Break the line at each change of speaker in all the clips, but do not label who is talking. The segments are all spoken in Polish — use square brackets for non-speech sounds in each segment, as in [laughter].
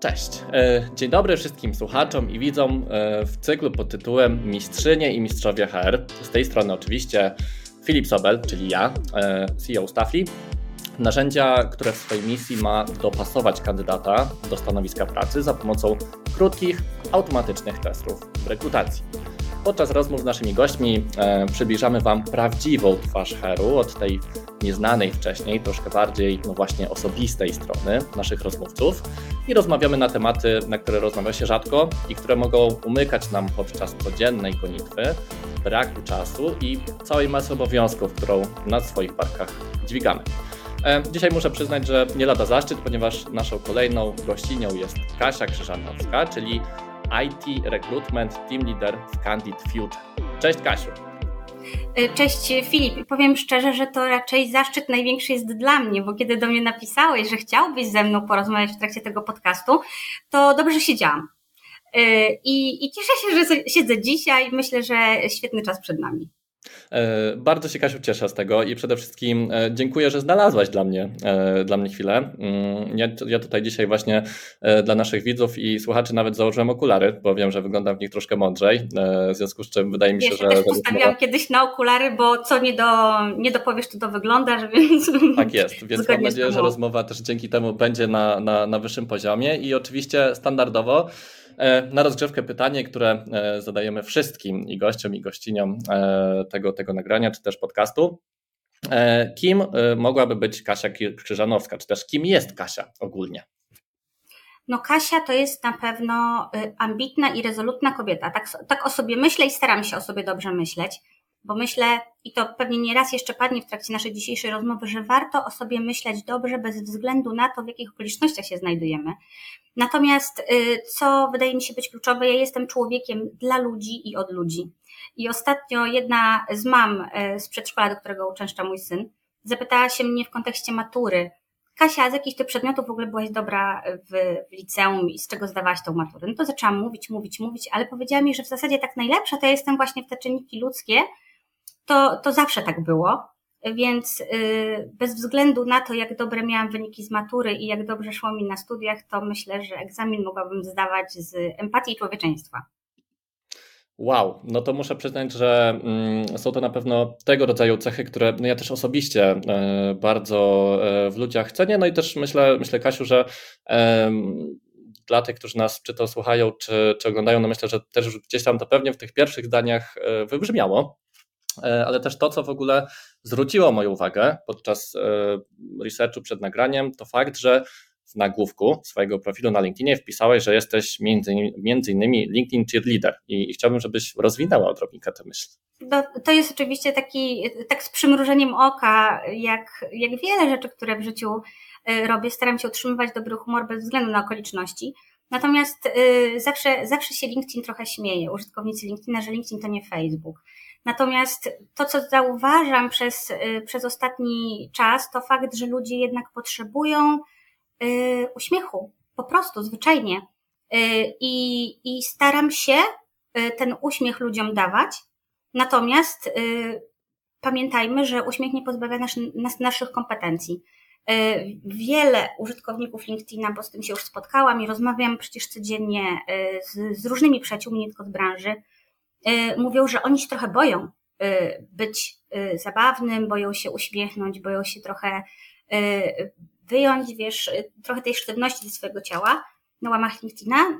Cześć. E, dzień dobry wszystkim słuchaczom i widzom e, w cyklu pod tytułem Mistrzynie i Mistrzowie HR. Z tej strony oczywiście Filip Sobel, czyli ja, e, CEO Staffli. Narzędzia, które w swojej misji ma dopasować kandydata do stanowiska pracy za pomocą krótkich, automatycznych testów rekrutacji. Podczas rozmów z naszymi gośćmi e, przybliżamy Wam prawdziwą twarz Heru od tej nieznanej wcześniej, troszkę bardziej no właśnie osobistej strony naszych rozmówców i rozmawiamy na tematy, na które rozmawia się rzadko i które mogą umykać nam podczas codziennej gonitwy, braku czasu i całej masy obowiązków, którą na swoich barkach dźwigamy. E, dzisiaj muszę przyznać, że nie lada zaszczyt, ponieważ naszą kolejną gościnią jest Kasia Krzyżanowska, czyli IT Recruitment Team Leader w Candid Future. Cześć Kasiu.
Y, cześć Filip. Powiem szczerze, że to raczej zaszczyt największy jest dla mnie, bo kiedy do mnie napisałeś, że chciałbyś ze mną porozmawiać w trakcie tego podcastu, to dobrze siedziałam. Y, I, I cieszę się, że siedzę dzisiaj. Myślę, że świetny czas przed nami.
E, bardzo się Kasiu cieszę z tego i przede wszystkim e, dziękuję, że znalazłaś dla mnie, e, dla mnie chwilę. Mm, ja, ja tutaj dzisiaj właśnie dla naszych widzów i słuchaczy nawet założyłem okulary, bo wiem, że wyglądam w nich troszkę mądrzej, w związku z czym wydaje mi się,
ja
się że...
Ja też postawiłam kiedyś na okulary, bo co nie, do, nie dopowiesz, to to wygląda, że więc... [laughs]
Tak jest, [laughs] więc mam nadzieję, że rozmowa też dzięki temu będzie na, na, na wyższym poziomie i oczywiście standardowo na rozgrzewkę pytanie, które e, zadajemy wszystkim i gościom, i gościniom e, tego, tego nagrania, czy też podcastu. Kim mogłaby być Kasia Krzyżanowska, czy też kim jest Kasia ogólnie?
No Kasia to jest na pewno y, ambitna i rezolutna kobieta. Tak, tak o sobie myślę i staram się o sobie dobrze myśleć bo myślę, i to pewnie nie raz jeszcze padnie w trakcie naszej dzisiejszej rozmowy, że warto o sobie myśleć dobrze bez względu na to, w jakich okolicznościach się znajdujemy. Natomiast, y, co wydaje mi się być kluczowe, ja jestem człowiekiem dla ludzi i od ludzi. I ostatnio jedna z mam y, z przedszkola, do którego uczęszcza mój syn, zapytała się mnie w kontekście matury, Kasia, z jakich ty przedmiotów w ogóle byłaś dobra w, w liceum i z czego zdawałaś tą maturę? No to zaczęłam mówić, mówić, mówić, ale powiedziała mi, że w zasadzie tak najlepsza to ja jestem właśnie w te czynniki ludzkie, to, to zawsze tak było. Więc y, bez względu na to, jak dobre miałam wyniki z matury i jak dobrze szło mi na studiach, to myślę, że egzamin mogłabym zdawać z empatii i człowieczeństwa.
Wow, no to muszę przyznać, że mm, są to na pewno tego rodzaju cechy, które no ja też osobiście e, bardzo e, w ludziach cenię. No i też myślę, myślę Kasiu, że dla tych, którzy nas czy to słuchają, czy, czy oglądają, no myślę, że też gdzieś tam to pewnie w tych pierwszych zdaniach e, wybrzmiało. E, ale też to, co w ogóle zwróciło moją uwagę podczas e, researchu przed nagraniem, to fakt, że w nagłówku swojego profilu na LinkedInie wpisałeś, że jesteś między, między innymi LinkedIn Cheerleader i, i chciałbym, żebyś rozwinęła odrobinkę tę myśl.
To, to jest oczywiście taki, tak z przymrużeniem oka, jak, jak wiele rzeczy, które w życiu e, robię, staram się utrzymywać dobry humor bez względu na okoliczności. Natomiast y, zawsze, zawsze się LinkedIn trochę śmieje, użytkownicy LinkedIna, że LinkedIn to nie Facebook. Natomiast to, co zauważam przez, y, przez ostatni czas, to fakt, że ludzie jednak potrzebują y, uśmiechu, po prostu, zwyczajnie. Y, I, staram się ten uśmiech ludziom dawać. Natomiast pamiętajmy, że uśmiech nie pozbawia nas, nas, naszych kompetencji. Wiele użytkowników LinkedIna, bo z tym się już spotkałam i rozmawiam przecież codziennie z, z różnymi przyjaciółmi, nie tylko z branży, Y, mówią, że oni się trochę boją y, być y, zabawnym, boją się uśmiechnąć, boją się trochę wyjąć, wiesz, trochę tej sztywności ze swojego ciała na łamach LinkedIna.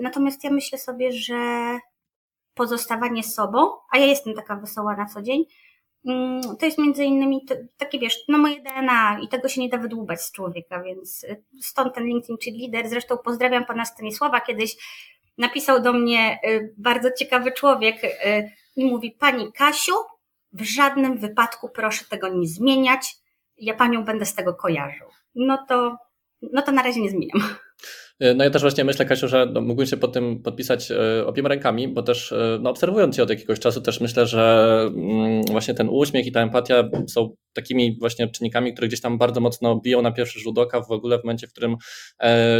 Natomiast ja myślę sobie, że pozostawanie sobą, a ja jestem taka wesoła na co dzień, mm, to jest między innymi takie, wiesz, no moje DNA i tego się nie da wydłubać z człowieka, więc stąd ten LinkedIn lider. Zresztą pozdrawiam pana Stanisława, kiedyś napisał do mnie y, bardzo ciekawy człowiek y, i mówi: Pani Kasiu, w żadnym wypadku proszę tego nie zmieniać. Ja panią będę z tego kojarzył. No to, no to na razie nie zmieniam.
E, no ja też właśnie myślę, Kasiu, że no, mógłbym się pod tym podpisać e, obiema rękami, bo też e, no, obserwując Cię od jakiegoś czasu, też myślę, że mm, właśnie ten uśmiech i ta empatia są takimi właśnie czynnikami, które gdzieś tam bardzo mocno biją na pierwszy rzut oka w ogóle w momencie, w którym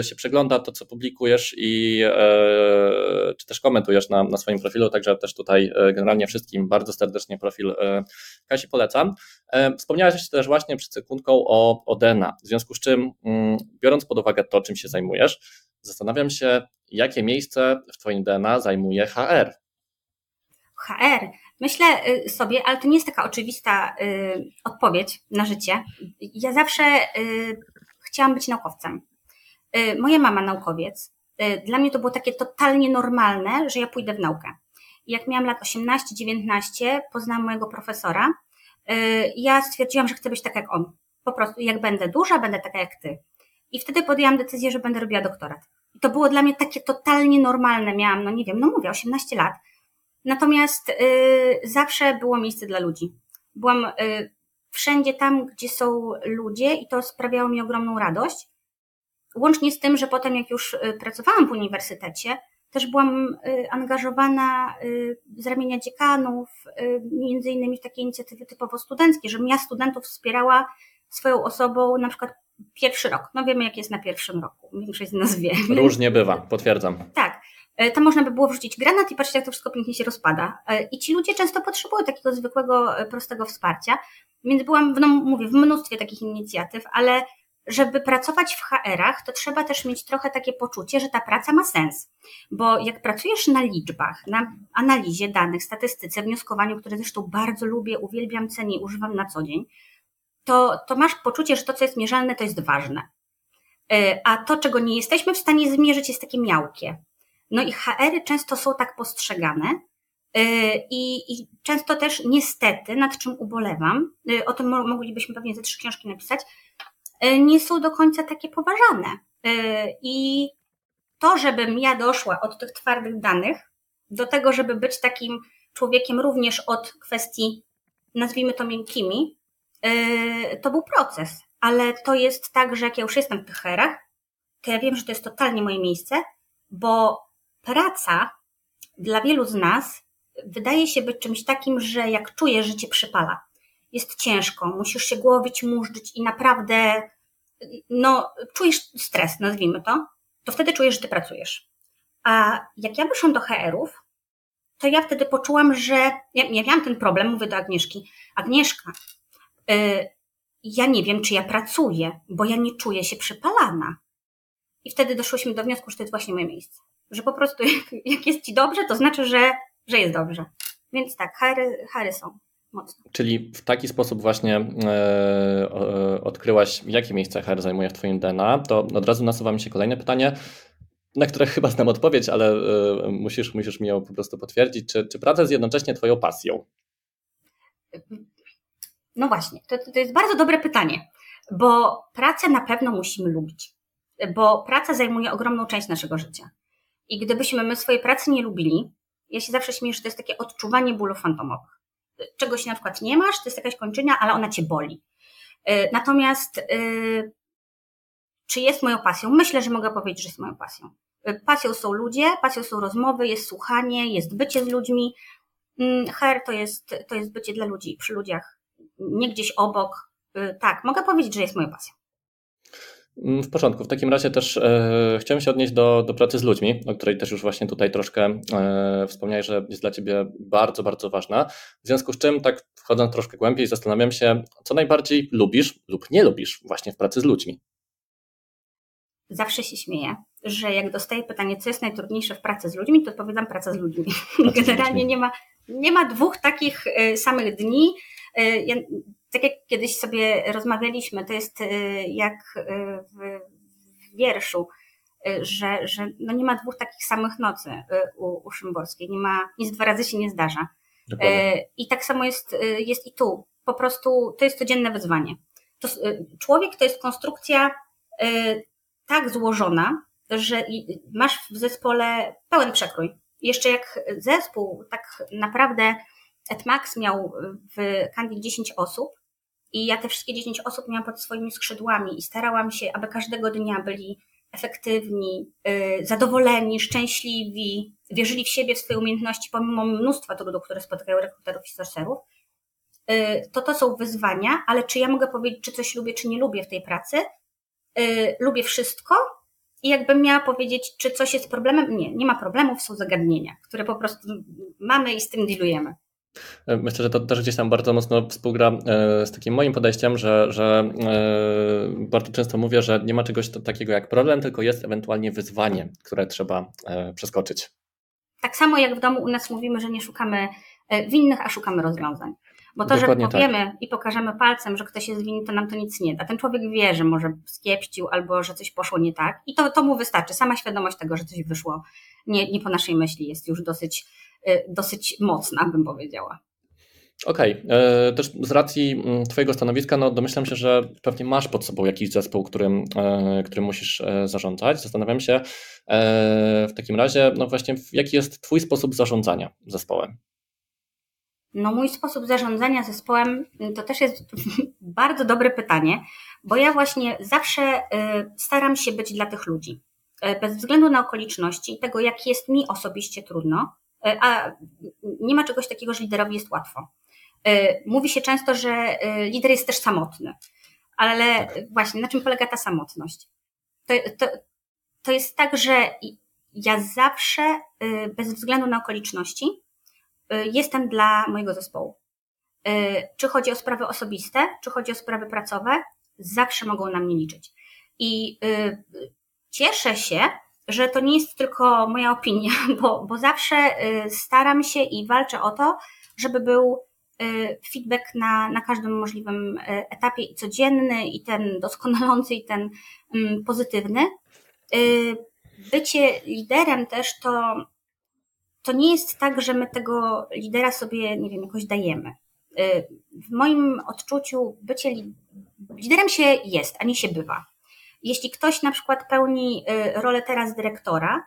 się przegląda to, co publikujesz i czy też komentujesz na, na swoim profilu, także też tutaj generalnie wszystkim bardzo serdecznie profil Kasi polecam. Wspomniałeś też właśnie przed sekundką o, o Dena, w związku z czym mm, biorąc pod uwagę to, czym się zajmujesz, Zastanawiam się, jakie miejsce w Twoim DNA zajmuje HR?
HR. Myślę y, sobie, ale to nie jest taka oczywista y, odpowiedź na życie. Ja zawsze y, chciałam być naukowcem. Moja mama naukowiec. Dla mnie to było takie totalnie normalne, że ja pójdę w naukę. Jak miałam lat 18-19, poznałam mojego profesora. Ja stwierdziłam, że chcę być tak jak on. Po prostu, jak będę duża, będę taka jak ty. I wtedy podjęłam decyzję, że będę robiła doktorat. I to było dla mnie takie totalnie normalne. Miałam, no nie wiem, no mówię, 18 lat. Natomiast y, zawsze było miejsce dla ludzi. Byłam y, wszędzie tam, gdzie są ludzie i to sprawiało mi ogromną radość. Łącznie z tym, że potem jak już y, pracowałam w uniwersytecie, też byłam angażowana z ramienia dziekanów, między innymi w takie inicjatywy typowo studenckie, żebym ja studentów wspierała swoją osobą na przykład pierwszy rok. No wiemy, jak jest na pierwszym roku. Większość z nas wie.
Różnie bywa, potwierdzam.
Tak. E, tam można by było wrzucić granat i patrzeć, jak to wszystko pięknie się rozpada. E, I ci ludzie często potrzebują takiego zwykłego, e, prostego wsparcia. Więc byłam, w, no, mówię, w mnóstwie takich inicjatyw, ale żeby pracować w HR-ach, to trzeba też mieć trochę takie poczucie, że ta praca ma sens. Bo jak pracujesz na liczbach, na analizie danych, statystyce, wnioskowaniu, które zresztą bardzo lubię, uwielbiam, cenię, używam na co dzień, to, to masz poczucie, że to, co jest mierzalne, to jest ważne. A to, czego nie jesteśmy w stanie zmierzyć, jest takie miałkie. No i HR-y często są tak postrzegane, y, i, I, często też niestety, nad czym ubolewam, y, o tym moglibyśmy pewnie ze trzy książki napisać, nie są do końca takie poważane. I to, żebym ja doszła od tych twardych danych do tego, żeby być takim człowiekiem również od kwestii, nazwijmy to miękkimi, to był proces. Ale to jest tak, że jak ja już jestem w tych herach, to ja wiem, że to jest totalnie moje miejsce, bo praca dla wielu z nas wydaje się być czymś takim, że jak czujesz, że cię przypala, jest ciężko, musisz się głowić, murzyć i naprawdę no, czujesz stres, nazwijmy to, to wtedy czujesz, że ty pracujesz. A jak ja wyszłam do HR-ów, to ja wtedy poczułam, że ja, ja miałam ten problem, mówię do Agnieszki, Agnieszka, yy, ja nie wiem, czy ja pracuję, bo ja nie czuję się przypalana. I wtedy doszłyśmy do wniosku, że to jest właśnie moje miejsce że po prostu [laughs] jak, jak jest ci dobrze, to znaczy, że, że jest dobrze. Więc tak, hary, hary są mocne.
Czyli w taki sposób właśnie e, e, odkryłaś, jakie miejsce HR zajmuje w Twoim DNA, to od razu nasuwa mi się kolejne pytanie, na które [laughs] chyba znam odpowiedź, ale e, musisz, musisz mi ją po prostu potwierdzić. Czy, czy praca jest jednocześnie Twoją pasją?
No właśnie, to, to jest bardzo dobre pytanie, bo pracę na pewno musimy lubić, bo praca zajmuje ogromną część naszego życia. I gdybyśmy my swojej pracy nie lubili, ja się zawsze śmieję, że to jest takie odczuwanie bólu fantomowych. Czegoś na przykład nie masz, to jest jakaś kończyna, ale ona cię boli. Y, natomiast y, czy jest moją pasją? Myślę, że mogę powiedzieć, że jest moją pasją. Y, pasją są ludzie, pasją są rozmowy, jest słuchanie, jest bycie z ludźmi. Mm, HR to jest, to jest bycie dla ludzi, przy ludziach, nie gdzieś obok. Tak, mogę powiedzieć, że jest moją pasją.
Mm, w porządku. W takim razie też e, chciałem się odnieść do, do pracy z ludźmi, o której też już właśnie tutaj troszkę e, wspomniałeś, że jest dla Ciebie bardzo, bardzo ważna. W związku z czym, tak wchodząc troszkę głębiej, zastanawiam się, co najbardziej lubisz lub nie lubisz właśnie w pracy z ludźmi.
Zawsze się śmieję, że jak dostaję pytanie, co jest najtrudniejsze w pracy z ludźmi, to odpowiadam praca z ludźmi. [laughs] Generalnie nie ma, nie ma dwóch takich e, samych dni. E, ja tak jak kiedyś sobie rozmawialiśmy, to jest y, jak y, w wierszu, że, że no nie ma dwóch takich samych nocy u, u Szymborskiej, nie ma, nic dwa razy się nie zdarza. Dokładnie. I tak samo jest, jest i tu. Po prostu to jest codzienne wyzwanie. To, człowiek to jest konstrukcja tak złożona, że masz w zespole pełen przekrój. Jeszcze jak zespół tak naprawdę Etmax miał w Kandi 10 osób, i ja te wszystkie 10 osób miałam pod swoimi skrzydłami i starałam się, aby każdego dnia byli efektywni, yy, zadowoleni, szczęśliwi, wierzyli w siebie, w swoje umiejętności, pomimo mnóstwa trudów, które spotykają rekruterów i sorcerów. Yy, to to są wyzwania, ale czy ja mogę powiedzieć, czy coś lubię, czy nie lubię w tej pracy? Yy, lubię wszystko i jakbym miała powiedzieć, czy coś jest problemem, nie, nie ma problemów, są zagadnienia, które po prostu mamy i z tym dealujemy.
E, myślę, że to też gdzieś tam bardzo mocno współgra e, z takim moim podejściem, że, że e, bardzo często mówię, że nie ma czegoś takiego jak problem, tylko jest ewentualnie wyzwanie, które trzeba przeskoczyć.
Tak samo jak w domu u nas mówimy, że nie szukamy winnych, a szukamy rozwiązań. Bo to, Dokładnie że tak. powiemy tak. i pokażemy palcem, że ktoś jest winny, to nam to nic nie da. Ten człowiek wie, że może skiepścił albo że coś poszło nie tak i to, to mu wystarczy. Sama świadomość tego, że coś wyszło nie, nie po naszej myśli jest już dosyć, dosyć mocna, bym powiedziała.
Okej, okay. E, też z racji mm, Twojego stanowiska, no domyślam się, że pewnie masz pod sobą jakiś zespół, którym, e, którym musisz e, zarządzać. Zastanawiam się w takim razie, no właśnie, jaki jest Twój sposób zarządzania zespołem?
No, mój sposób zarządzania zespołem y, to też jest [laughs] bardzo dobre pytanie, bo ja właśnie zawsze y, staram się być dla tych ludzi. Y, bez względu na okoliczności, tego, jak jest mi osobiście trudno, a nie ma czegoś takiego, że liderowi jest łatwo. Mówi się często, że lider jest też samotny, ale tak. właśnie na czym polega ta samotność? To, to, to jest tak, że ja zawsze, bez względu na okoliczności, jestem dla mojego zespołu. Czy chodzi o sprawy osobiste, czy chodzi o sprawy pracowe, zawsze mogą na mnie liczyć. I cieszę się, że to nie jest tylko moja opinia, [laughs] bo, bo zawsze staram się i walczę o to, żeby był feedback na, na każdym możliwym etapie i codzienny, i ten doskonalący, i ten mm, pozytywny. Bycie liderem też to to nie jest tak, że my tego lidera sobie, nie wiem, jakoś dajemy. Y, w moim odczuciu bycie liderem się jest, a nie się bywa. Jeśli ktoś na przykład pełni y, rolę teraz dyrektora,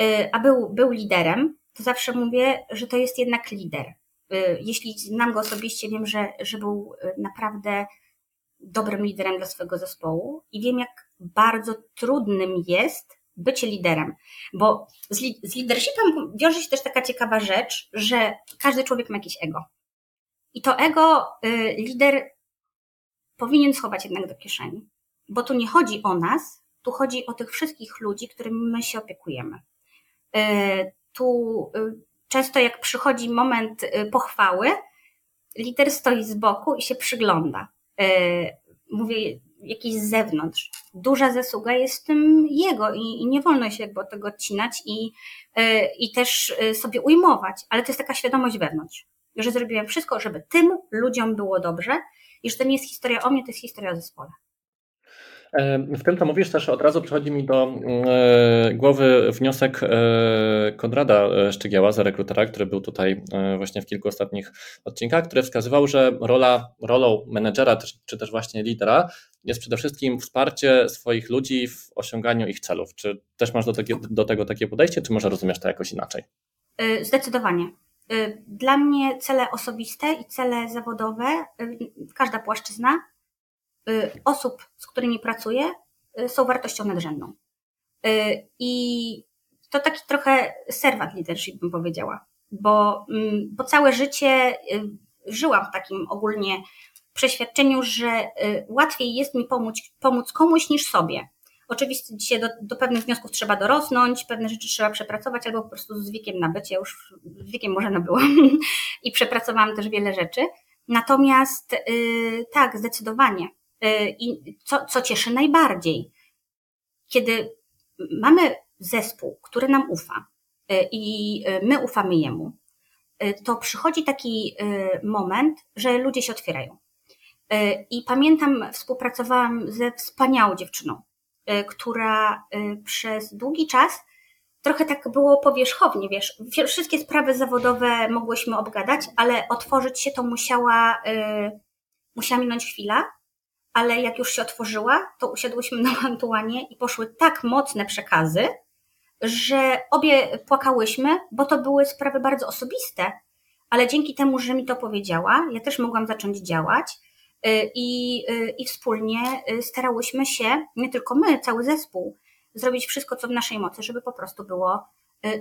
y, a był, był liderem, to zawsze mówię, że to jest jednak lider. Jeśli znam go osobiście, wiem, że, że był naprawdę dobrym liderem dla swojego zespołu i wiem, jak bardzo trudnym jest bycie liderem. Bo z, li, z leadershipem wiąże się też taka ciekawa rzecz, że każdy człowiek ma jakieś ego. I to ego y, lider powinien schować jednak do kieszeni. Bo tu nie chodzi o nas, tu chodzi o tych wszystkich ludzi, którymi my się opiekujemy. Y, tu y, często jak przychodzi moment y, pochwały, lider stoi z boku i się przygląda. Mówię, jakiś z zewnątrz. Duża zasługa jest w tym jego i, i nie wolno się jakby od tego odcinać i, i też sobie ujmować, ale to jest taka świadomość wewnątrz, że zrobiłem wszystko, żeby tym ludziom było dobrze i że to nie jest historia o mnie, to jest historia o zespole.
W tym, co mówisz, też od razu przychodzi mi do e, głowy wniosek e, Konrada e, Szczygieła, za rekrutera, który był tutaj właśnie w kilku ostatnich odcinkach, który wskazywał, że rola, rolą menedżera czy też właśnie lidera jest przede wszystkim wsparcie swoich ludzi w osiąganiu ich celów. Czy też masz do, do tego takie podejście, czy może rozumiesz to jakoś inaczej?
Zdecydowanie. Dla mnie cele osobiste i cele zawodowe, każda płaszczyzna osób, z którymi pracuję, y, są wartością nadrzędną. Y, I to taki trochę serwant leadership, bym powiedziała, bo, mm, bo całe życie żyłam w takim ogólnie przeświadczeniu, że łatwiej jest mi pomóc, pomóc komuś niż sobie. Oczywiście dzisiaj do, do, pewnych wniosków trzeba dorosnąć, pewne rzeczy trzeba przepracować, albo po prostu z wiekiem nabyć. Ja już z wiekiem może nabyłam [laughs] i przepracowałam też wiele rzeczy. Natomiast yy, tak, zdecydowanie. E, I co, co cieszy najbardziej, kiedy mamy zespół, który nam ufa e, i e, my ufamy jemu, to przychodzi taki moment, że ludzie się otwierają. I pamiętam, współpracowałam ze wspaniałą dziewczyną, która przez długi czas trochę tak było powierzchownie, wiesz, wszystkie sprawy zawodowe mogłyśmy obgadać, ale otworzyć się to musiała, musiała minąć chwila, ale jak już się otworzyła, to usiadłyśmy na mantuanie i poszły tak mocne przekazy, że obie płakałyśmy, bo to były sprawy bardzo osobiste, ale dzięki temu, że mi to powiedziała, ja też mogłam zacząć działać y, i, y, i wspólnie y, starałyśmy się, nie tylko my, cały zespół, zrobić wszystko, co w naszej mocy, żeby po prostu było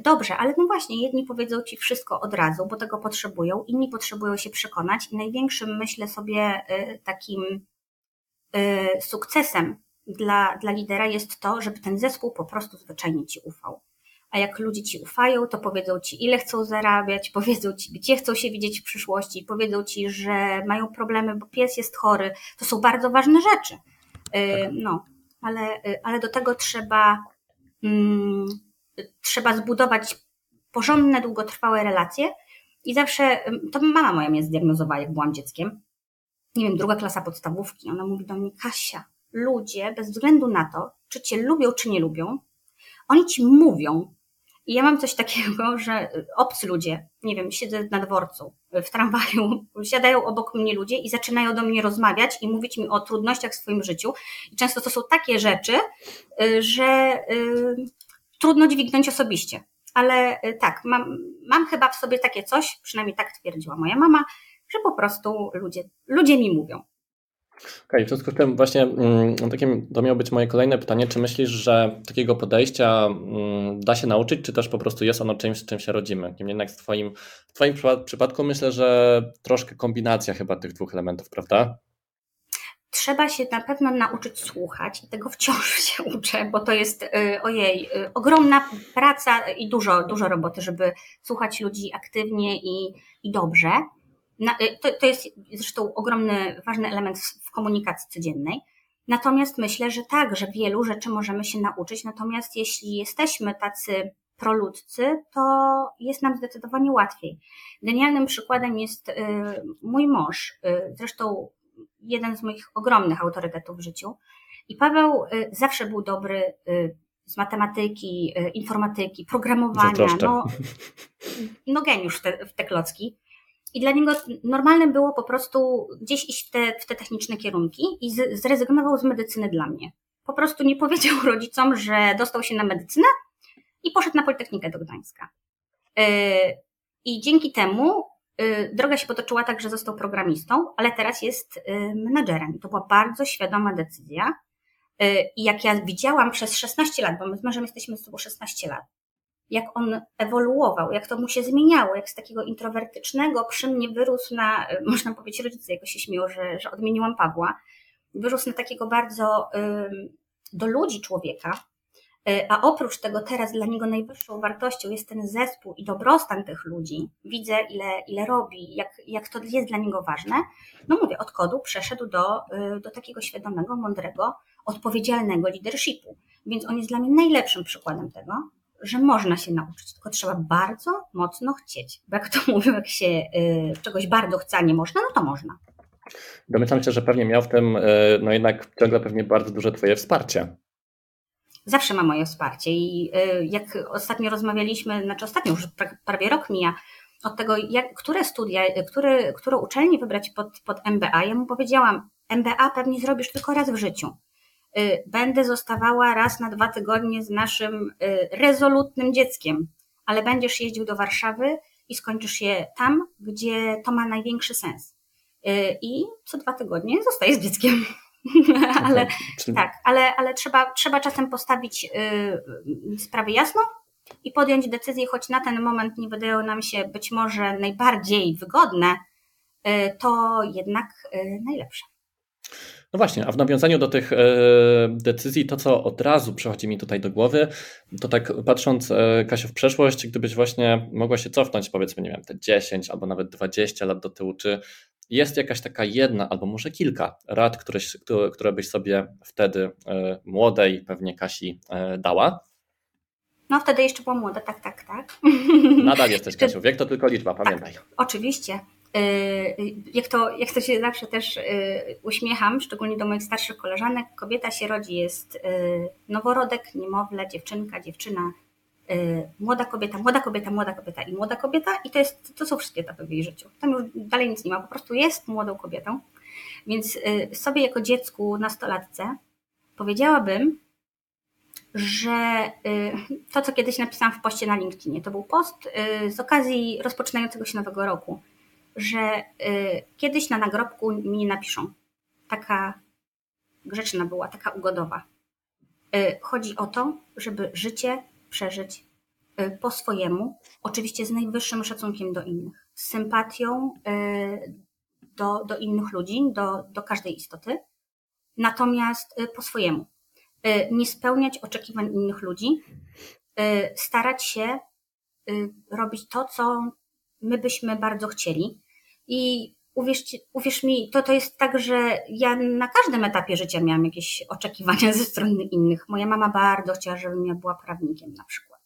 dobrze. Ale no właśnie, jedni powiedzą ci wszystko od razu, bo tego potrzebują, inni potrzebują się przekonać i największym, myślę sobie, takim sukcesem dla, dla lidera jest to, żeby ten zespół po prostu zwyczajnie ci ufał. a jak ludzie ci ufają, to powiedzą ci, ile chcą zarabiać, [laughs] powiedzą ci, gdzie chcą się widzieć w przyszłości, powiedzą ci, że mają problemy, bo pies jest chory. To są bardzo ważne rzeczy. Y, no, ale, y, ale do tego trzeba, hmm, trzeba zbudować porządne, długotrwałe relacje. I zawsze, to mama moja mnie zdiagnozowała, jak byłam dzieckiem. Nie wiem, druga klasa podstawówki. Ona mówi do mnie, Kasia, ludzie, bez względu na to, czy cię lubią, czy nie lubią, oni ci mówią, i ja mam coś takiego, [laughs] że obcy ludzie, nie wiem, siedzę na dworcu, w tramwaju, [laughs] siadają obok mnie ludzie i zaczynają do mnie rozmawiać i mówić mi o trudnościach w swoim życiu. I często to są takie rzeczy, y, że y, trudno dźwignąć osobiście. Ale y, tak, mam, mam chyba w sobie takie coś, przynajmniej tak twierdziła moja mama, że po prostu ludzie, ludzie mi mówią.
Okej, okay, w związku z tym właśnie mm, takim, to miało być moje kolejne pytanie, czy myślisz, że takiego podejścia mm, da się nauczyć, czy też po prostu jest ono czymś, z czym się rodzimy? Niemniej jednak w twoim, w twoim przypadku myślę, że troszkę kombinacja chyba tych dwóch elementów, prawda?
Trzeba się na pewno nauczyć słuchać i tego wciąż [laughs] się uczę, bo to jest, y, ojej, y, ogromna praca i dużo, dużo roboty, żeby słuchać ludzi aktywnie i, i dobrze. Y, to, to jest zresztą ogromny, ważny element w komunikacji codziennej. Natomiast myślę, że tak, że wielu rzeczy możemy się nauczyć. Natomiast jeśli jesteśmy tacy proludcy, to jest nam zdecydowanie łatwiej. Genialnym przykładem jest y, mój mąż, y, zresztą jeden z moich ogromnych autorytetów w życiu. I Paweł zawsze był dobry z matematyki, informatyki, programowania. No, no geniusz w te, w te klocki. I dla niego normalnym było po prostu gdzieś iść w te, w te techniczne kierunki i z, zrezygnował z medycyny dla mnie. Po prostu nie powiedział [laughs] rodzicom, że dostał się na medycynę i poszedł na Politechnikę do Gdańska. Yy, I dzięki temu yy, droga się potoczyła tak, że został programistą, ale teraz jest yy, menadżerem. To była bardzo świadoma decyzja. I jak ja widziałam przez 16 lat, bo my z mężem jesteśmy z sobą 16 lat, jak on ewoluował, jak to mu się zmieniało, jak z takiego introwertycznego przy mnie wyrósł na, można powiedzieć, rodzice jakoś się śmieją, że, że odmieniłam Pawła, wyrósł na takiego bardzo do ludzi człowieka, y, a oprócz tego teraz dla niego najwyższą wartością jest ten zespół i dobrostan tych ludzi. Widzę, ile, ile robi, jak, jak to jest dla niego ważne. No mówię, od kodu przeszedł do, y, do takiego świadomego, mądrego, odpowiedzialnego leadershipu. Więc on jest dla mnie najlepszym przykładem tego, że można się nauczyć, tylko trzeba bardzo mocno chcieć. Bo jak to [laughs] mówią, jak się y, czegoś bardzo chce, a nie można, no to można.
Domyślam się, że pewnie miał w tym, y, no jednak ciągle pewnie bardzo duże Twoje wsparcie.
Zawsze ma moje wsparcie i y, jak ostatnio rozmawialiśmy, znaczy ostatnio już prawie rok mija, od tego, jak, które studia, które, którą uczelnię wybrać pod, pod MBA, ja mu powiedziałam, MBA pewnie zrobisz tylko raz w życiu. Y, będę zostawała raz na dwa tygodnie z naszym y, rezolutnym dzieckiem, ale będziesz jeździł do Warszawy i skończysz je tam, gdzie to ma największy sens. Y, I co dwa tygodnie zostaję z dzieckiem. [laughs] ale tak, ale, ale trzeba, trzeba czasem postawić sprawy jasno i podjąć decyzję, choć na ten moment nie wydają nam się być może najbardziej wygodne, to jednak najlepsze.
No właśnie, a w nawiązaniu do tych e, decyzji, to co od razu przychodzi mi tutaj do głowy, to tak patrząc, e, Kasiu, w przeszłość, gdybyś właśnie mogła się cofnąć, powiedzmy, nie wiem, te 10 albo nawet 20 lat do tyłu, czy jest jakaś taka jedna albo może kilka rad, które, które byś sobie wtedy e, młodej pewnie Kasi dała?
No wtedy jeszcze była młoda, tak, tak, tak.
Nadal jesteś, Kasiu, wiek to tylko liczba, pamiętaj. Tak,
oczywiście. Y, jak to, jak to się zawsze też y, uśmiecham, szczególnie do moich starszych koleżanek, kobieta się rodzi, jest y, noworodek, niemowlę, dziewczynka, dziewczyna, młoda kobieta, młoda kobieta, młoda kobieta i młoda kobieta i to, jest, to są wszystkie etapy w jej życiu. Tam już dalej nic nie ma, po prostu jest młodą kobietą. Więc sobie jako dziecku, nastolatce powiedziałabym, że to, co kiedyś napisałam w poście na LinkedInie, to był post z okazji rozpoczynającego się nowego roku że y, kiedyś na nagrobku mi napiszą. Taka grzeczna była, taka ugodowa. Y, chodzi o to, żeby życie przeżyć y, po swojemu, oczywiście z najwyższym szacunkiem do innych, z sympatią do, do innych ludzi, do, do każdej istoty, natomiast po swojemu. Nie spełniać oczekiwań innych ludzi, starać się robić to, co my byśmy bardzo chcieli. I uwierz, uwierz mi, to, to jest tak, że ja na każdym etapie życia miałam jakieś oczekiwania [laughs] ze strony innych. Moja mama bardzo chciała, żebym ja była prawnikiem na przykład.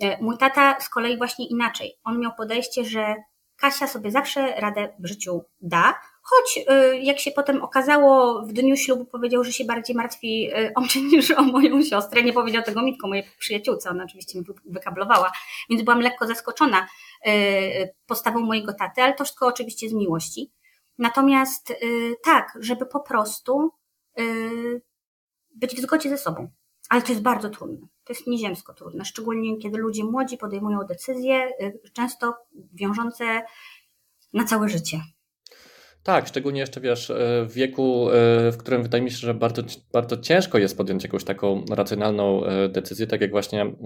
E, mój tata z kolei właśnie inaczej. On miał podejście, że Kasia sobie zawsze radę w życiu da, choć e, jak się potem okazało, w dniu ślubu powiedział, że się bardziej martwi e, o mnie niż o moją siostrę. Nie powiedział tego Mitko, mojej przyjaciółce, ona oczywiście mi wykablowała, więc byłam lekko zaskoczona postawą mojego taty, ale to wszystko oczywiście z miłości. Natomiast tak, żeby po prostu być w zgodzie ze sobą. Ale to jest bardzo trudne. To jest nieziemsko trudne, szczególnie kiedy ludzie młodzi podejmują decyzje, y, często wiążące na całe życie.
Tak, szczególnie jeszcze wiesz, e, w wieku, e, w którym wydaje mi się, że bardzo, bardzo ciężko jest podjąć jakąś taką racjonalną e, decyzję, tak jak właśnie mm,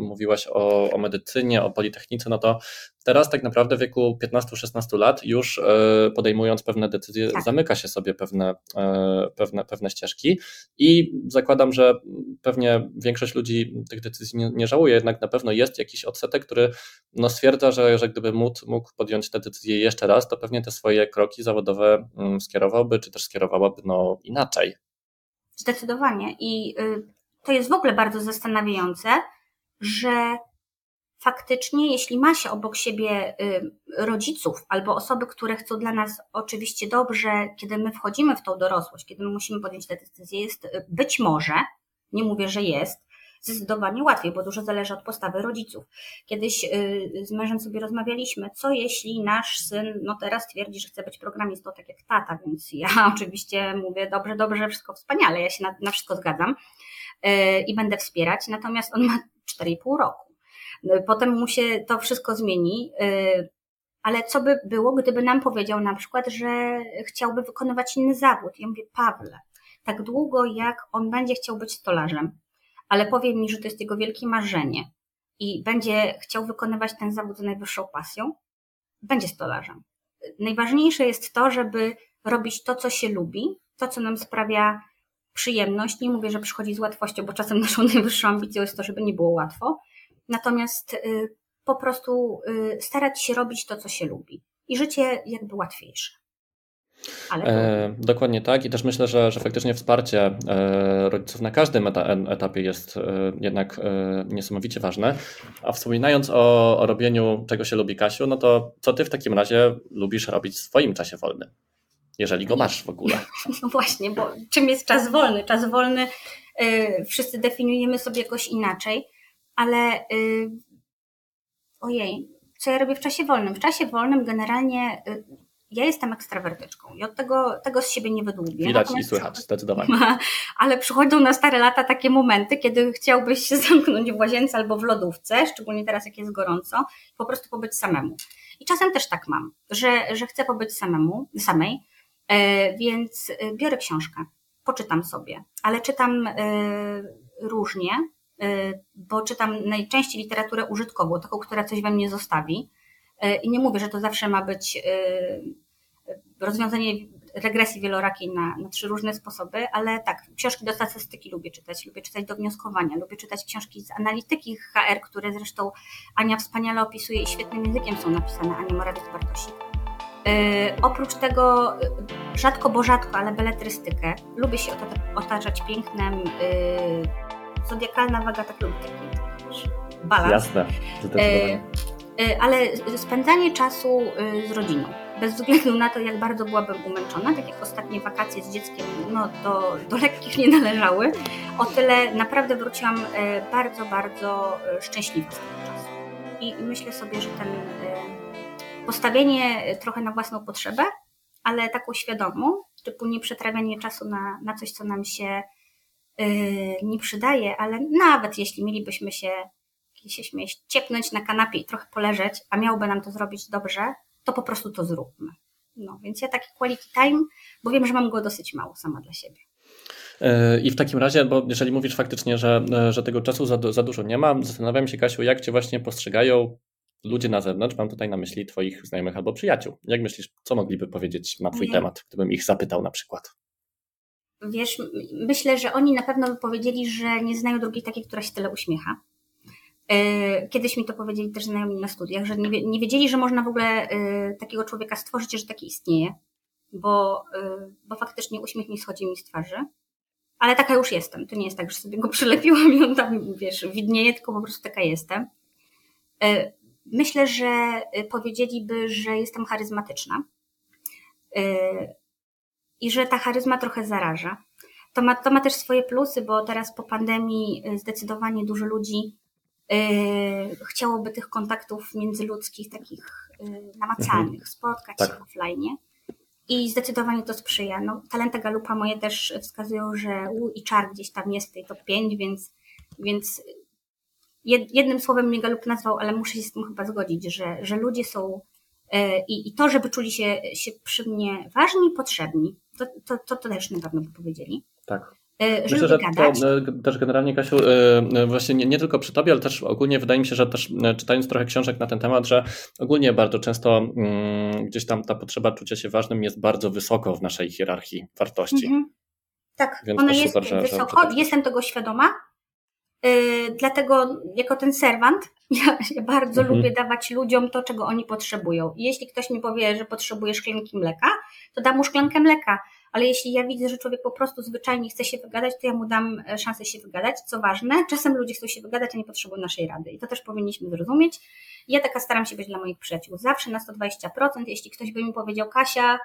mówiłaś o, o medycynie, o politechnice, no to teraz tak naprawdę w wieku 15-16 lat już podejmując pewne decyzje, tak. zamyka się sobie pewne, pewne, pewne ścieżki i zakładam, że pewnie większość ludzi tych decyzji nie, nie żałuje, jednak na pewno jest jakiś odsetek, który no stwierdza, że, że gdyby mógł, mógł podjąć te decyzje jeszcze raz, to pewnie te swoje kroki kroki zawodowe mm, skierowałby, czy też skierowałaby no, inaczej.
Zdecydowanie. I y, to jest w ogóle bardzo zastanawiające, że faktycznie, jeśli ma się obok siebie y, rodziców albo osoby, które chcą dla nas oczywiście dobrze, kiedy my wchodzimy w tą dorosłość, kiedy my musimy podjąć te decyzje, jest y, być może, nie mówię, że jest, zdecydowanie łatwiej, bo dużo zależy od postawy rodziców. Kiedyś y, z mężem sobie rozmawialiśmy, co jeśli nasz syn, no teraz twierdzi, że chce być programistą tak jak tata, więc ja [laughs] oczywiście mówię, dobrze, dobrze, wszystko wspaniale, ja się na, na wszystko zgadzam i będę wspierać, natomiast on ma 4,5 roku. Y, potem mu się to wszystko zmieni, ale co by było, gdyby nam powiedział na przykład, że chciałby wykonywać inny zawód? Ja mówię, Pawle, tak długo jak on będzie chciał być stolarzem, ale powie mi, że to jest jego wielkie marzenie i będzie chciał wykonywać ten zawód z najwyższą pasją, będzie stolarzem. Najważniejsze jest to, żeby robić to, co się lubi, to, co nam sprawia przyjemność. Nie mówię, że przychodzi z łatwością, bo czasem naszą [laughs] najwyższą ambicją jest to, żeby nie było łatwo. Natomiast y, po prostu y, starać się robić to, co się lubi. I życie jakby łatwiejsze.
E, dokładnie tak i też myślę, że, że faktycznie wsparcie e, rodziców na każdym etapie jest e, jednak niesamowicie ważne. A wspominając o, o robieniu czego się lubi Kasiu, no to co ty w takim razie lubisz robić w swoim czasie wolnym? Jeżeli go masz w ogóle. [laughs]
No właśnie, bo czym jest czas wolny? Czas wolny wszyscy definiujemy sobie jakoś inaczej, ale y, ojej, co ja robię w czasie wolnym? W czasie wolnym generalnie y, ja jestem ekstrawertyczką i od tego, tego z siebie nie wydłubię.
Widać i słychać, zdecydowanie. [laughs]
Ale przychodzą na stare lata takie momenty, kiedy chciałbyś się [laughs] zamknąć w łazience albo w lodówce, szczególnie teraz jak jest gorąco, po prostu pobyć samemu. I czasem też tak mam, że, że chcę pobyć samemu, samej, e, więc e, biorę książkę, poczytam sobie, ale czytam e, różnie, bo czytam najczęściej literaturę użytkową, taką, która coś we mnie zostawi. I nie mówię, że to zawsze ma być rozwiązanie regresji wielorakiej na, na trzy różne sposoby, ale tak, książki do statystyki lubię czytać, lubię czytać do wnioskowania, lubię czytać książki z analityki HR, które zresztą Ania wspaniale opisuje i świetnym językiem są napisane, Ania Morawiec-Bartosik. Oprócz tego, rzadko bo rzadko, ale beletrystykę. Lubię się otaczać pięknem. Zodiakalna waga tak lubię taki balans.
Jasne,
yy, yy, ale spędzanie czasu yy, z rodziną bez względu na to, jak bardzo byłabym umęczona, tak jak ostatnie wakacje z dzieckiem no, do, do lekkich nie należały, o tyle naprawdę wróciłam e, bardzo, bardzo e, szczęśliwa z tego czasu. I myślę sobie, że ten e, postawienie trochę na własną potrzebę, ale taką świadomą, typu nie przetrawianie czasu na, na coś, co nam się nie przydaje, ale nawet jeśli mielibyśmy się, się śmieć, ciepnąć na kanapie i trochę poleżeć, a miałby nam to zrobić dobrze, to po prostu to zróbmy. No, więc ja taki quality time, bo wiem, że mam go dosyć mało sama dla siebie.
E, I w takim razie, bo jeżeli mówisz faktycznie, że, że tego czasu za, za dużo nie ma, zastanawiam się, Kasiu, jak Cię właśnie postrzegają ludzie na zewnątrz, mam tutaj na myśli Twoich znajomych albo przyjaciół. Jak myślisz, co mogliby powiedzieć na Twój temat, gdybym ich zapytał na przykład?
Wiesz, myślę, że oni na pewno by powiedzieli, że nie znają drugiej takiej, która się tyle uśmiecha Kiedyś mi to powiedzieli też znajomi na studiach, że nie, nie wiedzieli, że można w ogóle takiego człowieka stworzyć, że taki istnieje, bo, bo faktycznie uśmiech mi schodzi mi z twarzy. Ale taka już jestem. To nie jest tak, że sobie go przylepiłam i on tam, wiesz, widnieje, tylko po prostu taka jestem. Myślę, że powiedzieliby, że jestem charyzmatyczna i że ta charyzma trochę zaraża. To ma, to ma też swoje plusy, bo teraz po pandemii y, zdecydowanie dużo ludzi yy, chciałoby tych kontaktów międzyludzkich, takich yy, namacalnych, mhm. spotkać tak. się offline. I zdecydowanie to sprzyja. No, talenty Galupa moje też wskazują, że U i Czar gdzieś tam jest w tej top 5, więc, więc jednym słowem mnie Galup nazwał, ale muszę się z tym chyba zgodzić, że, że ludzie są I, I to, żeby czuli się, się przy mnie ważni i potrzebni, to, to, to, to też na pewno by powiedzieli.
Tak. E, Myślę, że to e, też generalnie, Kasiu, właśnie nie, nie, tylko przy Tobie, ale też ogólnie wydaje mi się, że też czytając trochę książek na ten temat, że ogólnie bardzo często mm, gdzieś tam ta potrzeba czucia się ważnym jest bardzo wysoko w naszej hierarchii wartości. Mhm.
Tak, Więc ona jest super, że, wysoko, że jestem tego świadoma, dlatego jako ten serwant [laughs] ja, ja bardzo mhm. lubię dawać ludziom to, czego oni potrzebują. I jeśli ktoś mi powie, że potrzebuje szklanki mleka, to dam mu szklankę mleka. Ale jeśli ja widzę, że człowiek po prostu zwyczajnie chce się wygadać, to ja mu dam e, szansę się wygadać. Co ważne, czasem ludzie chcą się wygadać, a nie potrzebują naszej rady. I to też powinniśmy zrozumieć. Ja taka staram się być dla moich przyjaciół. Zawsze na 120%. Jeśli ktoś by mi powiedział, Kasia,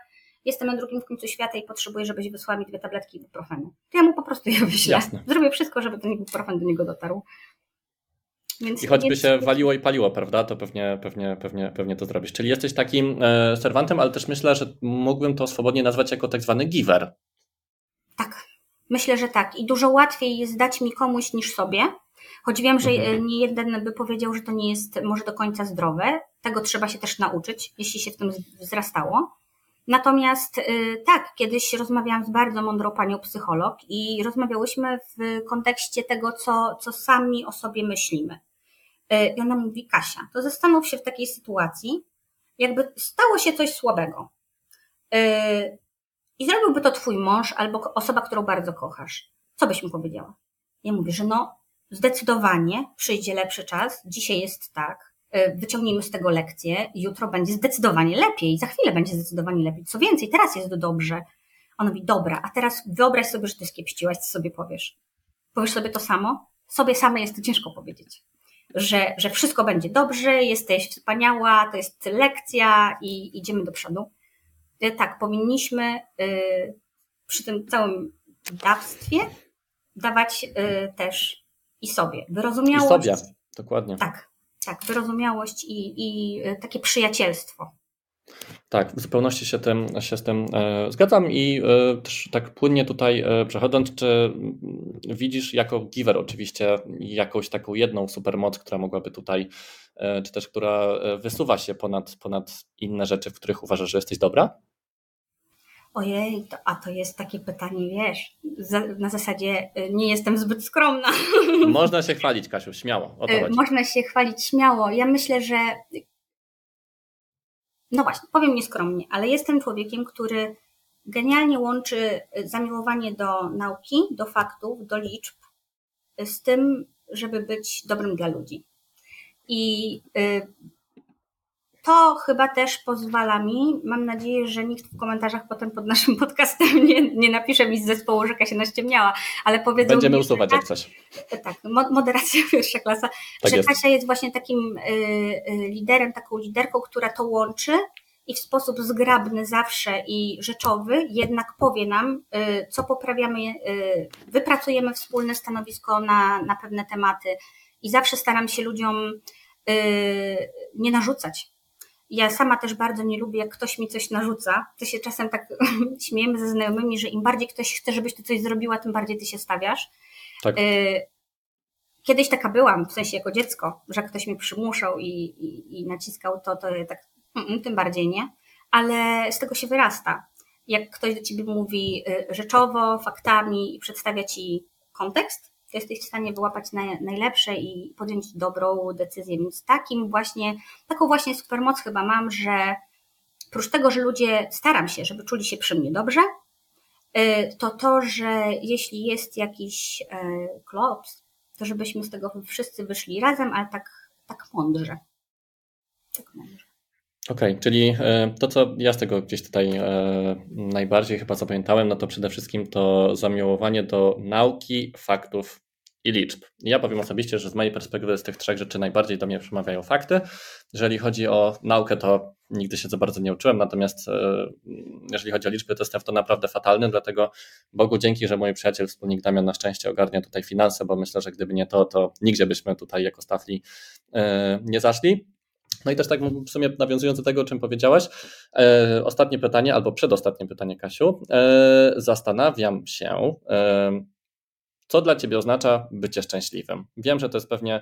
jestem na drugim końcu świata i potrzebuję, żebyś wysłała mi dwie tabletki ibuprofenu. To ja mu po prostu je wyślę. Jasne. [laughs] Zrobię wszystko, żeby ten ibuprofen do niego dotarł.
Więc I choćby się waliło i paliło, prawda, to pewnie, pewnie, pewnie, pewnie to zrobisz. Czyli jesteś takim e, serwantem, ale też myślę, że mógłbym to swobodnie nazwać jako tak zwany giver.
Tak, myślę, że tak. I dużo łatwiej jest dać mi komuś niż sobie. Choć wiem, że mhm. nie jeden by powiedział, że to nie jest może do końca zdrowe. Tego trzeba się też nauczyć, jeśli się w tym wzrastało. Natomiast y, tak, kiedyś rozmawiałam z bardzo mądrą panią psycholog i rozmawiałyśmy w kontekście tego, co, co sami o sobie myślimy. Y, I ona mówi, Kasia, to zastanów się w takiej sytuacji, jakby stało się coś słabego. Y, I zrobiłby to twój mąż albo osoba, którą bardzo kochasz. Co byś mu powiedziała? Ja mówię, że no, zdecydowanie przyjdzie lepszy czas, dzisiaj jest tak, wyciągnijmy z tego lekcję, jutro będzie zdecydowanie lepiej, za chwilę będzie zdecydowanie lepiej. Co więcej, teraz jest dobrze. On mówi, dobra, a teraz wyobraź sobie, że ty skiepściłaś, co sobie powiesz. Powiesz sobie to samo? Sobie same jest to ciężko powiedzieć. Że, że wszystko będzie dobrze, jesteś wspaniała, to jest lekcja i idziemy do przodu. E, tak, powinniśmy y, przy tym całym dawstwie dawać też i sobie wyrozumiałość.
I sobie, dokładnie.
Tak, tak, wyrozumiałość i, i e, takie przyjacielstwo.
Tak, w zupełności się, tym, się z tym e, zgadzam i e, też tak płynnie tutaj e, przechodząc, czy widzisz jako giver oczywiście jakąś taką jedną supermoc, która mogłaby tutaj, e, czy też która e, wysuwa się ponad, ponad inne rzeczy, w których uważasz, że jesteś dobra?
Ojej, to, a to jest takie pytanie, wiesz, za, na zasadzie y, nie jestem zbyt skromna. [laughs]
Można się chwalić, Kasiu, śmiało.
Y, można się chwalić śmiało. Ja myślę, że. No właśnie, powiem nieskromnie, ale jestem człowiekiem, który genialnie łączy y, zamiłowanie do nauki, do faktów, do liczb z tym, żeby być dobrym dla ludzi. I to chyba też pozwala mi, mam nadzieję, że nikt w komentarzach potem pod naszym [laughs] podcastem nie, nie napisze mi z zespołu, że Kasia naściemniała, ale powiedzą
Będziemy
mi,
usuwać jak coś.
Tak, moderacja [laughs] pierwsza klasa, tak że jest. Kasia jest właśnie takim y, y, liderem, taką liderką, która to łączy i w sposób zgrabny zawsze i rzeczowy jednak powie nam, y, co poprawiamy, wypracujemy wspólne stanowisko na, na pewne tematy. I zawsze staram się ludziom nie narzucać ja sama też bardzo nie lubię, jak ktoś mi coś narzuca. To się czasem tak [laughs] śmiejemy ze znajomymi, że im bardziej ktoś chce, żebyś ty coś zrobiła, tym bardziej ty się stawiasz. Tak. Y, kiedyś taka byłam, w sensie jako dziecko, że ktoś mnie przymuszał i, i, i naciskał to, to tak, mm, mm, tym bardziej nie. Ale z tego się wyrasta. Jak ktoś do ciebie mówi y, rzeczowo, faktami i przedstawia ci kontekst, jesteś w stanie wyłapać najlepsze i podjąć dobrą decyzję. Więc takim właśnie, taką właśnie supermoc chyba mam, że oprócz tego, że ludzie staram się, żeby czuli się przy mnie dobrze, y, to to, że jeśli jest jakiś y, klops, to żebyśmy z tego wszyscy wyszli razem, ale tak, tak mądrze. Tak
mądrze. Okej, okay, czyli e, to, co ja z tego gdzieś tutaj e, najbardziej chyba zapamiętałem, no to przede wszystkim to zamiłowanie do nauki, faktów i liczb. Ja powiem osobiście, że z mojej perspektywy z tych trzech rzeczy najbardziej do mnie przemawiają fakty. Jeżeli chodzi o naukę, to nigdy się za bardzo nie uczyłem, natomiast e, jeżeli chodzi o liczby, to jestem w to naprawdę fatalny, dlatego Bogu dzięki, że mój przyjaciel, wspólnik Damian na szczęście ogarnia tutaj finanse, bo myślę, że gdyby nie to, to nigdzie byśmy tutaj jako stafli nie zaszli. No i też tak w sumie nawiązując do tego, o czym powiedziałaś, e, ostatnie pytanie, albo przedostatnie pytanie, Kasiu. E, zastanawiam się, e, co dla Ciebie oznacza bycie szczęśliwym? Wiem, że to jest pewnie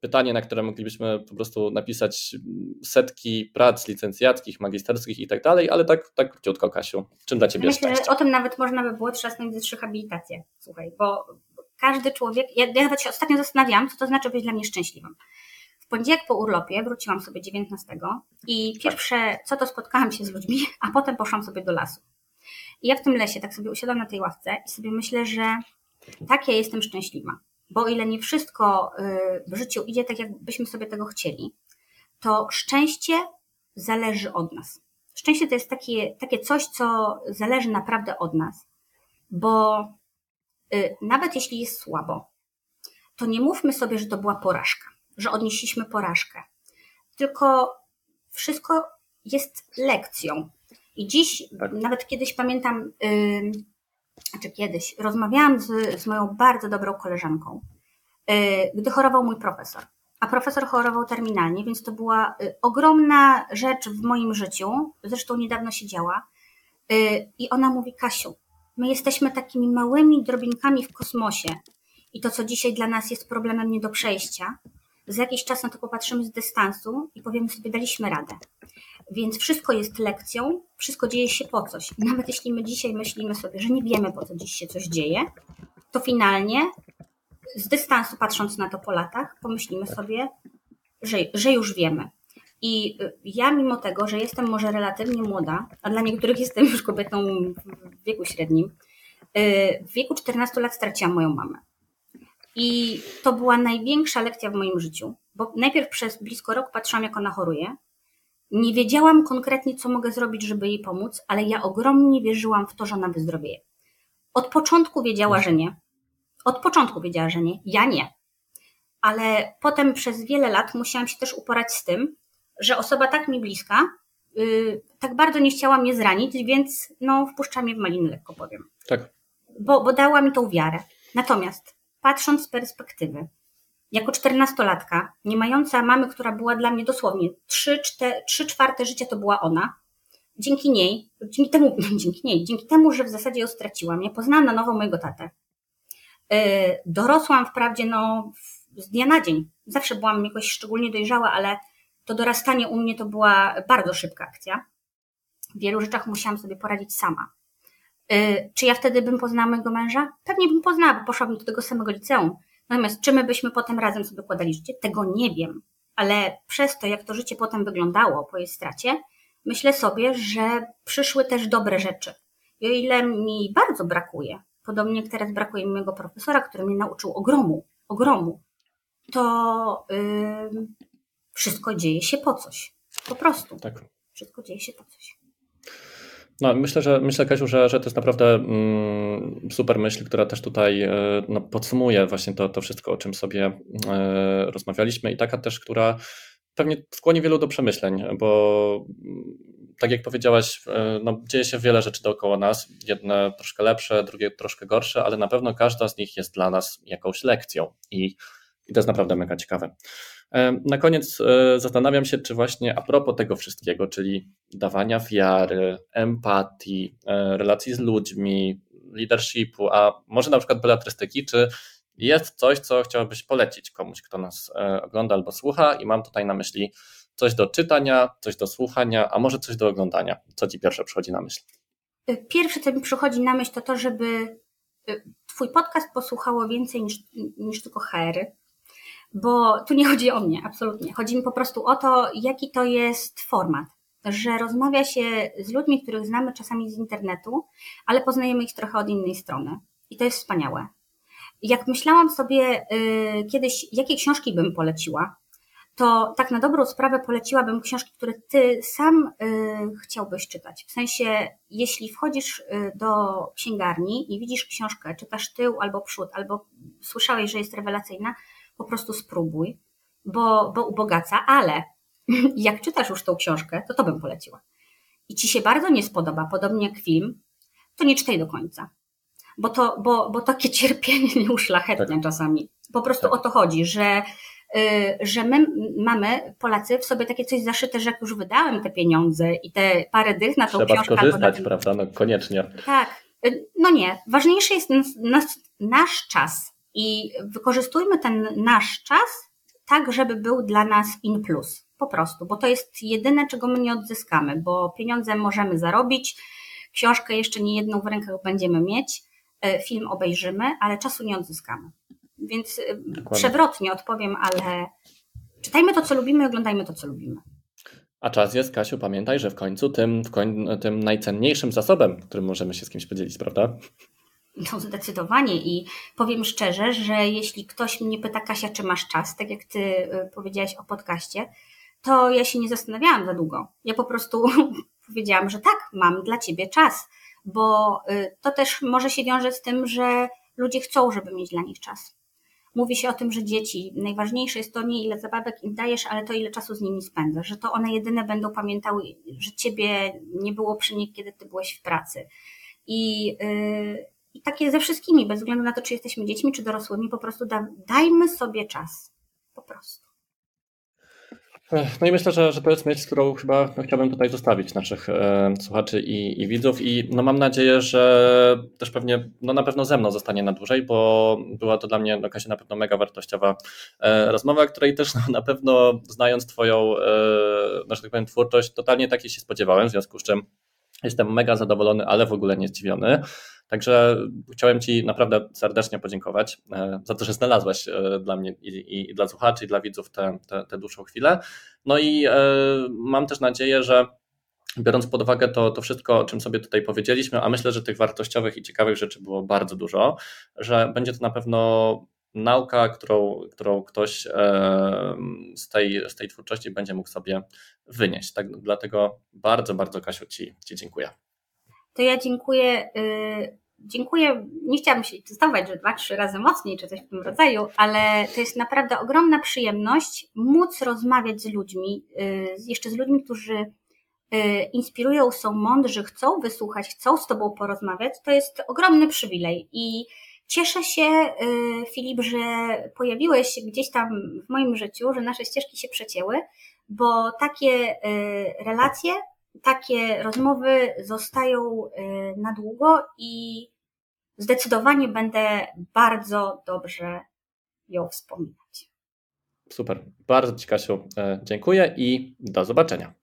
pytanie, na które moglibyśmy po prostu napisać setki prac licencjackich, magisterskich i tak dalej, ale tak, tak króciutko, Kasiu. Czym dla Ciebie
Myślę,
szczęście?
że o tym nawet można by było trzasnąć ze trzy habilitacje. Słuchaj, bo każdy człowiek, ja, ja nawet się ostatnio zastanawiałam, co to znaczy być dla mnie szczęśliwym poniedziałek po urlopie wróciłam sobie 19 i pierwsze co to spotkałam się z ludźmi, a potem poszłam sobie do lasu. I ja w tym lesie tak sobie usiadłam na tej ławce i sobie myślę, że tak ja jestem szczęśliwa. Bo ile nie wszystko y, w życiu idzie tak, jakbyśmy sobie tego chcieli, to szczęście zależy od nas. Szczęście to jest takie, takie coś, co zależy naprawdę od nas, bo y, nawet jeśli jest słabo, to nie mówmy sobie, że to była porażka że odnieśliśmy porażkę. Tylko wszystko jest lekcją. I dziś, nawet kiedyś pamiętam, yy, czy kiedyś, rozmawiałam z, z moją bardzo dobrą koleżanką, yy, gdy chorował mój profesor. A profesor chorował terminalnie, więc to była y, ogromna rzecz w moim życiu. Zresztą niedawno się działa. Y, I ona mówi: Kasiu, my jesteśmy takimi małymi drobinkami w kosmosie. I to, co dzisiaj dla nas jest problemem nie do przejścia, za jakiś czas na to popatrzymy z dystansu i powiemy sobie, daliśmy radę. Więc wszystko jest lekcją, wszystko dzieje się po coś. Nawet jeśli my dzisiaj myślimy sobie, że nie wiemy, po co dziś się coś dzieje, to finalnie z dystansu patrząc na to po latach, pomyślimy sobie, że, że już wiemy. I ja, mimo tego, że jestem może relatywnie młoda, a dla niektórych jestem już kobietą w wieku średnim, y, w wieku 14 lat straciłam moją mamę. I to była największa lekcja w moim życiu, bo najpierw przez blisko rok patrzyłam, jak ona choruje. Nie wiedziałam konkretnie, co mogę zrobić, żeby jej pomóc, ale ja ogromnie wierzyłam w to, że ona wyzdrowieje. Od początku wiedziała, że nie. Od początku wiedziała, że nie. Ja nie. Ale potem przez wiele lat musiałam się też uporać z tym, że osoba tak mi bliska, yy, tak bardzo nie chciała mnie zranić, więc no, wpuszcza mnie w maliny, lekko powiem.
Tak.
Bo, bo dała mi tą wiarę. Natomiast patrząc z perspektywy, jako czternastolatka, nie mająca mamy, która była dla mnie dosłownie trzy, trzy czwarte życia to była ona, dzięki niej, dzięki temu, [laughs] dzięki niej, dzięki temu, że w zasadzie ją straciłam, ja poznałam na nowo mojego tatę. Yy, dorosłam wprawdzie no, z dnia na dzień. Zawsze byłam jakoś szczególnie dojrzała, ale to dorastanie u mnie to była bardzo szybka akcja. W wielu rzeczach musiałam sobie poradzić sama. Y, czy ja wtedy bym poznała mojego męża? Pewnie bym poznała, bo poszłabym do tego samego liceum. Natomiast czy my byśmy potem razem sobie układali życie? Tego nie wiem. Ale przez to, jak to życie potem wyglądało po jej stracie, myślę sobie, że przyszły też dobre rzeczy. I o ile mi bardzo brakuje, podobnie jak teraz brakuje mi mojego profesora, który mnie nauczył ogromu, ogromu, to yy, wszystko dzieje się po coś. Po prostu. Tak. Wszystko dzieje się po coś.
No, myślę, że myślę, Kasiu, że, że to jest naprawdę mm, super myśl, która też tutaj e, no, podsumuje właśnie to, to wszystko, o czym sobie e, rozmawialiśmy i taka też, która pewnie skłoni wielu do przemyśleń, bo mm, tak jak powiedziałaś, e, no, dzieje się wiele rzeczy dookoła nas, jedne troszkę lepsze, drugie troszkę gorsze, ale na pewno każda z nich jest dla nas jakąś lekcją i, i to jest naprawdę mega ciekawe. Na koniec e, zastanawiam się, czy właśnie a propos tego wszystkiego, czyli dawania wiary, empatii, e, relacji z ludźmi, leadershipu, a może na przykład beletrystyki, czy jest coś, co chciałbyś polecić komuś, kto nas e, ogląda albo słucha i mam tutaj na myśli coś do czytania, coś do słuchania, a może coś do oglądania. Co ci pierwsze przychodzi na myśl?
Pierwsze, co mi przychodzi na myśl, to to, żeby Twój podcast posłuchało więcej niż, niż tylko HR, bo tu nie chodzi o mnie, absolutnie. Chodzi mi po prostu o to, jaki to jest format. Że rozmawia się z ludźmi, których znamy czasami z internetu, ale poznajemy ich trochę od innej strony. I to jest wspaniałe. jak myślałam sobie y, kiedyś, jakie książki bym poleciła, to tak na dobrą sprawę poleciłabym książki, które ty sam y, chciałbyś czytać. W sensie, jeśli wchodzisz y, do księgarni i widzisz książkę, czytasz tył albo przód, albo słyszałeś, że jest rewelacyjna, po prostu spróbuj, bo, bo ubogaca, ale [laughs] jak czytasz już tą książkę, to to bym poleciła. I ci się bardzo nie spodoba, podobnie jak film, to nie czytaj do końca. Bo to, bo, bo takie [laughs] cierpienie nie uszlachetnia tak. czasami. Po prostu tak. o to chodzi, że Y, że my mamy, Polacy, w sobie takie coś zaszyte, że jak już wydałem te pieniądze i te parę dych na tą
Trzeba
książkę...
Trzeba skorzystać, ten... prawda? No koniecznie.
Tak. Y, no nie. Ważniejszy jest nasz, nasz czas i wykorzystujmy ten nasz czas tak, żeby był dla nas in plus. Po prostu, bo to jest jedyne, czego my nie odzyskamy, bo pieniądze możemy zarobić, książkę jeszcze nie jedną w rękach będziemy mieć, y, film obejrzymy, ale czasu nie odzyskamy. Więc y, Dokładnie. przewrotnie odpowiem, ale czytajmy to, co lubimy, oglądajmy to, co lubimy.
A czas jest, Kasiu, pamiętaj, że w końcu tym, w koń, tym najcenniejszym zasobem, którym możemy się z kimś podzielić, prawda?
No zdecydowanie i powiem szczerze, że jeśli ktoś mnie pyta, Kasia, czy masz czas, tak jak ty y, powiedziałaś o podcaście, to ja się nie zastanawiałam za długo. Ja po prostu [laughs] powiedziałam, że tak, mam dla ciebie czas, bo y, to też może się wiąże z tym, że ludzie chcą, żeby mieć dla nich czas. Mówi się o tym, że dzieci, najważniejsze jest to nie ile zabawek im dajesz, ale to ile czasu z nimi spędzasz, że to one jedyne będą pamiętały, że ciebie nie było przy nich, kiedy ty byłeś w pracy. I, yy, i takie ze wszystkimi, bez względu na to, czy jesteśmy dziećmi, czy dorosłymi, po prostu da, dajmy sobie czas. Po prostu.
No i myślę, że, że to jest myśl, którą chyba chciałbym tutaj zostawić naszych e, słuchaczy i, i, widzów i no, mam nadzieję, że też pewnie, no na pewno ze mną zostanie na dłużej, bo była to dla mnie Kasia, na pewno mega wartościowa e, rozmowa, której też no, na pewno znając Twoją, e, no, że tak powiem, twórczość, totalnie takiej się spodziewałem, w związku z czym jestem mega zadowolony, ale w ogóle nie zdziwiony. Także chciałem Ci naprawdę serdecznie podziękować e, za to, że znalazłeś e, dla mnie i, i dla słuchaczy, i dla widzów tę te, te, dłuższą chwilę. No i e, mam też nadzieję, że biorąc pod uwagę to, to wszystko, o czym sobie tutaj powiedzieliśmy, a myślę, że tych wartościowych i ciekawych rzeczy było bardzo dużo, że będzie to na pewno nauka, którą, którą ktoś z tej, z tej twórczości będzie mógł sobie wynieść. Tak, dlatego bardzo, bardzo Kasiu Ci, Ci dziękuję
to ja dziękuję. Yy, dziękuję. Nie chciałabym się testować, że dwa, trzy razy mocniej, czy coś w tym rodzaju, ale to jest naprawdę ogromna przyjemność móc rozmawiać z ludźmi, yy, jeszcze z ludźmi, którzy yy, inspirują, są mądrzy, chcą wysłuchać, chcą z Tobą porozmawiać. To jest ogromny przywilej i Cieszę się, Filip, że pojawiłeś się gdzieś tam w moim życiu, że nasze ścieżki się przecięły, bo takie relacje takie rozmowy zostają y, na długo i zdecydowanie będę bardzo dobrze ją wspominać.
Super. Bardzo Ci, Kasiu, e, dziękuję i do zobaczenia.